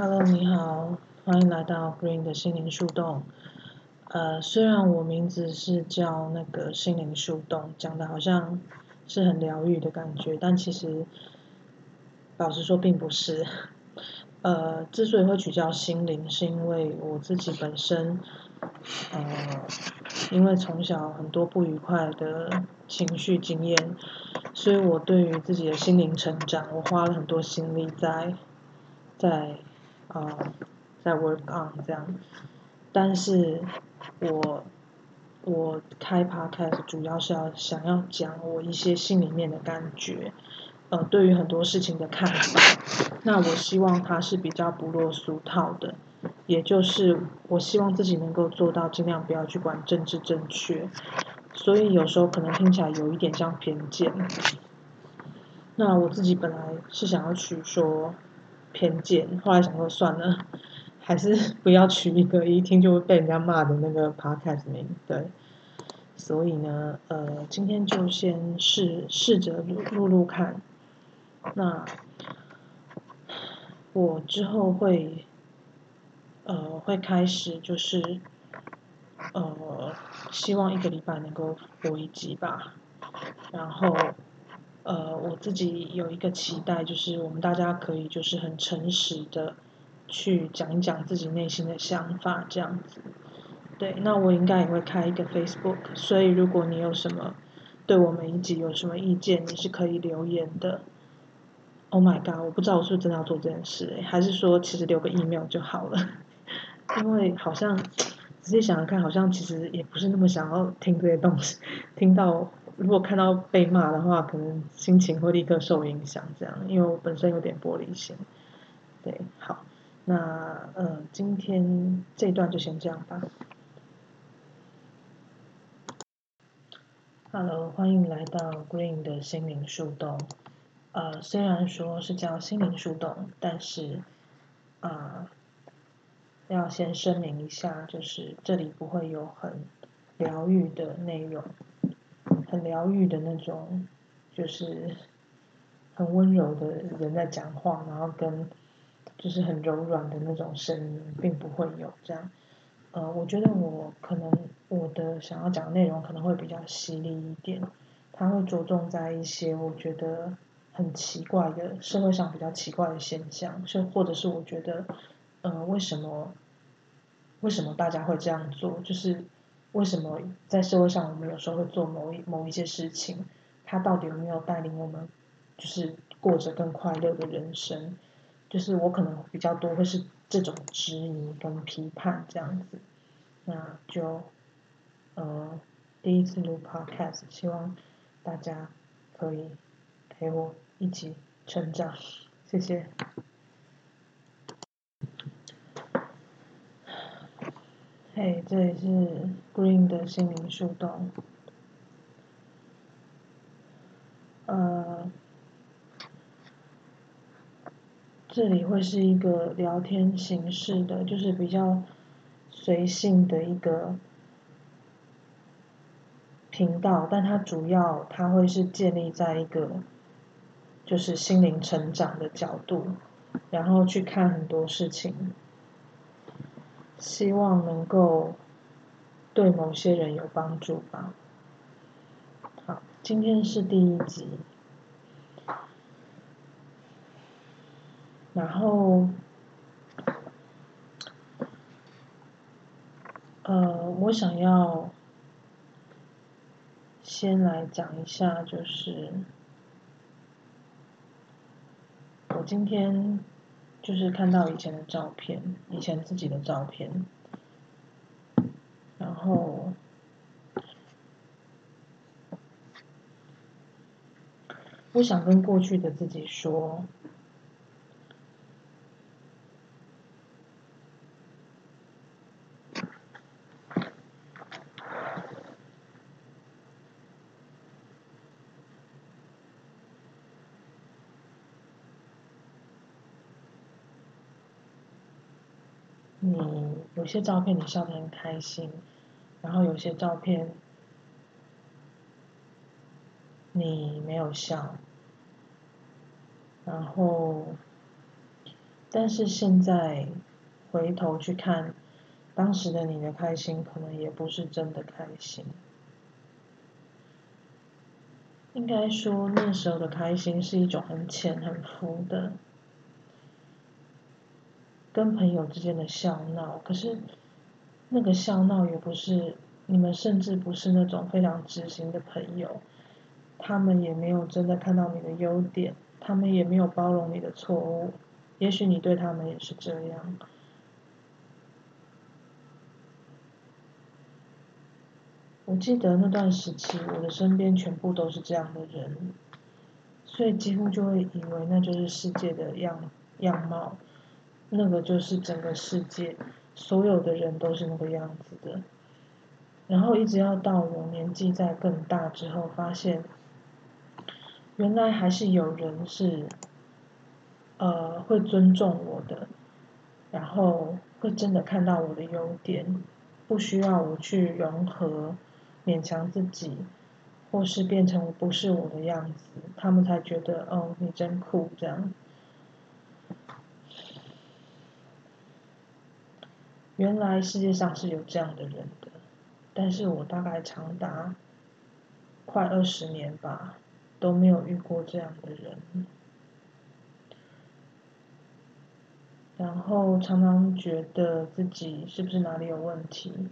Hello，你好，欢迎来到 Green 的心灵树洞。呃，虽然我名字是叫那个心灵树洞，讲的好像是很疗愈的感觉，但其实老实说并不是。呃，之所以会取叫心灵，是因为我自己本身，呃，因为从小很多不愉快的情绪经验，所以我对于自己的心灵成长，我花了很多心力在在。啊，在 work on 这样，但是我我开 podcast 主要是要想要讲我一些心里面的感觉，呃，对于很多事情的看法。那我希望它是比较不落俗套的，也就是我希望自己能够做到尽量不要去管政治正确，所以有时候可能听起来有一点像偏见。那我自己本来是想要去说。偏见，后来想说算了，还是 不要取一个一听就会被人家骂的那个 podcast 名，对。所以呢，呃，今天就先试试着录录看。那我之后会，呃，会开始就是，呃，希望一个礼拜能够播一集吧，然后。呃，我自己有一个期待，就是我们大家可以就是很诚实的去讲一讲自己内心的想法，这样子。对，那我应该也会开一个 Facebook，所以如果你有什么对我们一集有什么意见，你是可以留言的。Oh my god，我不知道我是不是真的要做这件事，还是说其实留个 email 就好了？因为好像仔细想想看，好像其实也不是那么想要听这些东西，听到。如果看到被骂的话，可能心情会立刻受影响。这样，因为我本身有点玻璃心。对，好，那呃，今天这段就先这样吧。Hello，欢迎来到 Green 的心灵树洞。呃，虽然说是叫心灵树洞，但是啊，要先声明一下，就是这里不会有很疗愈的内容。很疗愈的那种，就是很温柔的人在讲话，然后跟就是很柔软的那种声音，并不会有这样。呃，我觉得我可能我的想要讲的内容可能会比较犀利一点，它会着重在一些我觉得很奇怪的社会上比较奇怪的现象，是或者是我觉得，呃，为什么为什么大家会这样做，就是。为什么在社会上我们有时候会做某一某一些事情？它到底有没有带领我们，就是过着更快乐的人生？就是我可能比较多会是这种质疑跟批判这样子。那就，呃，第一次录 podcast，希望大家可以陪我一起成长，谢谢。嘿，这里是 Green 的心灵树洞。呃，这里会是一个聊天形式的，就是比较随性的一个频道，但它主要它会是建立在一个就是心灵成长的角度，然后去看很多事情。希望能够对某些人有帮助吧。好，今天是第一集，然后，呃，我想要先来讲一下，就是我今天。就是看到以前的照片，以前自己的照片，然后我想跟过去的自己说。你有些照片你笑得很开心，然后有些照片你没有笑，然后但是现在回头去看，当时的你的开心，可能也不是真的开心。应该说，那时候的开心是一种很浅、很浮的，跟朋友之间的笑闹。可是，那个笑闹也不是你们，甚至不是那种非常知心的朋友，他们也没有真的看到你的优点，他们也没有包容你的错误。也许你对他们也是这样。我记得那段时期，我的身边全部都是这样的人，所以几乎就会以为那就是世界的样样貌，那个就是整个世界，所有的人都是那个样子的。然后一直要到我年纪在更大之后，发现原来还是有人是，呃，会尊重我的，然后会真的看到我的优点，不需要我去融合。勉强自己，或是变成不是我的样子，他们才觉得哦，你真酷这样。原来世界上是有这样的人的，但是我大概长达快二十年吧，都没有遇过这样的人，然后常常觉得自己是不是哪里有问题。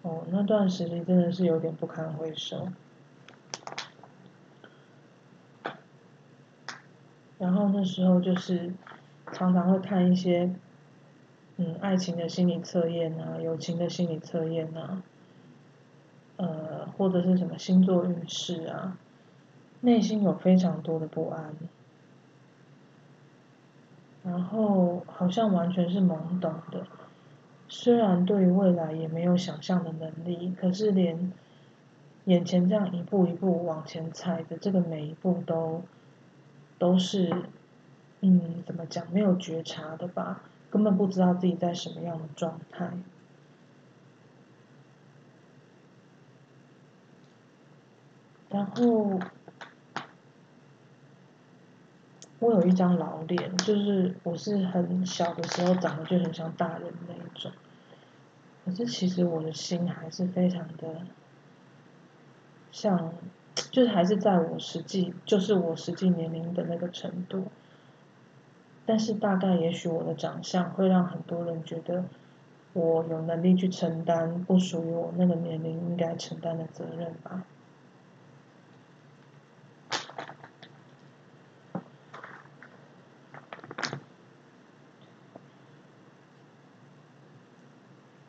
哦，那段时间真的是有点不堪回首。然后那时候就是常常会看一些，嗯，爱情的心理测验啊，友情的心理测验啊，呃，或者是什么星座运势啊，内心有非常多的不安，然后好像完全是懵懂的。虽然对于未来也没有想象的能力，可是连眼前这样一步一步往前踩的这个每一步都都是，嗯，怎么讲？没有觉察的吧？根本不知道自己在什么样的状态。然后我有一张老脸，就是我是很小的时候长得就很像大人那一种。可是其实我的心还是非常的，像，就是还是在我实际，就是我实际年龄的那个程度。但是大概也许我的长相会让很多人觉得，我有能力去承担不属于我那个年龄应该承担的责任吧。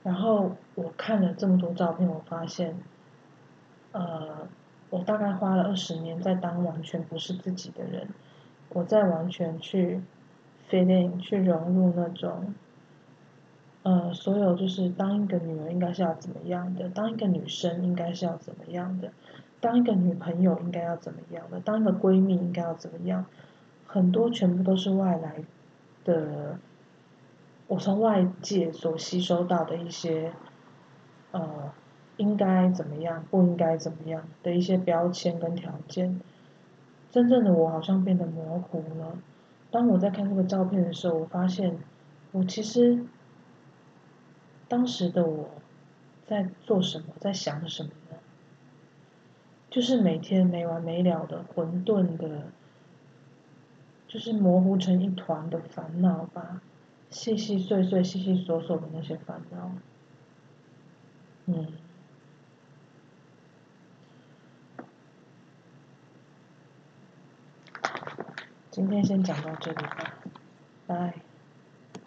然后我看了这么多照片，我发现，呃，我大概花了二十年在当完全不是自己的人，我在完全去 fit in 去融入那种，呃，所有就是当一个女儿应该是要怎么样的，当一个女生应该是要怎么样的，当一个女朋友应该要怎么样的，当一个闺蜜应该要怎么样，很多全部都是外来的。我从外界所吸收到的一些，呃，应该怎么样，不应该怎么样的一些标签跟条件，真正的我好像变得模糊了。当我在看这个照片的时候，我发现，我其实当时的我在做什么，在想什么呢？就是每天没完没了的混沌的，就是模糊成一团的烦恼吧。细细碎碎、细细琐琐的那些烦恼，嗯，今天先讲到这里吧，拜。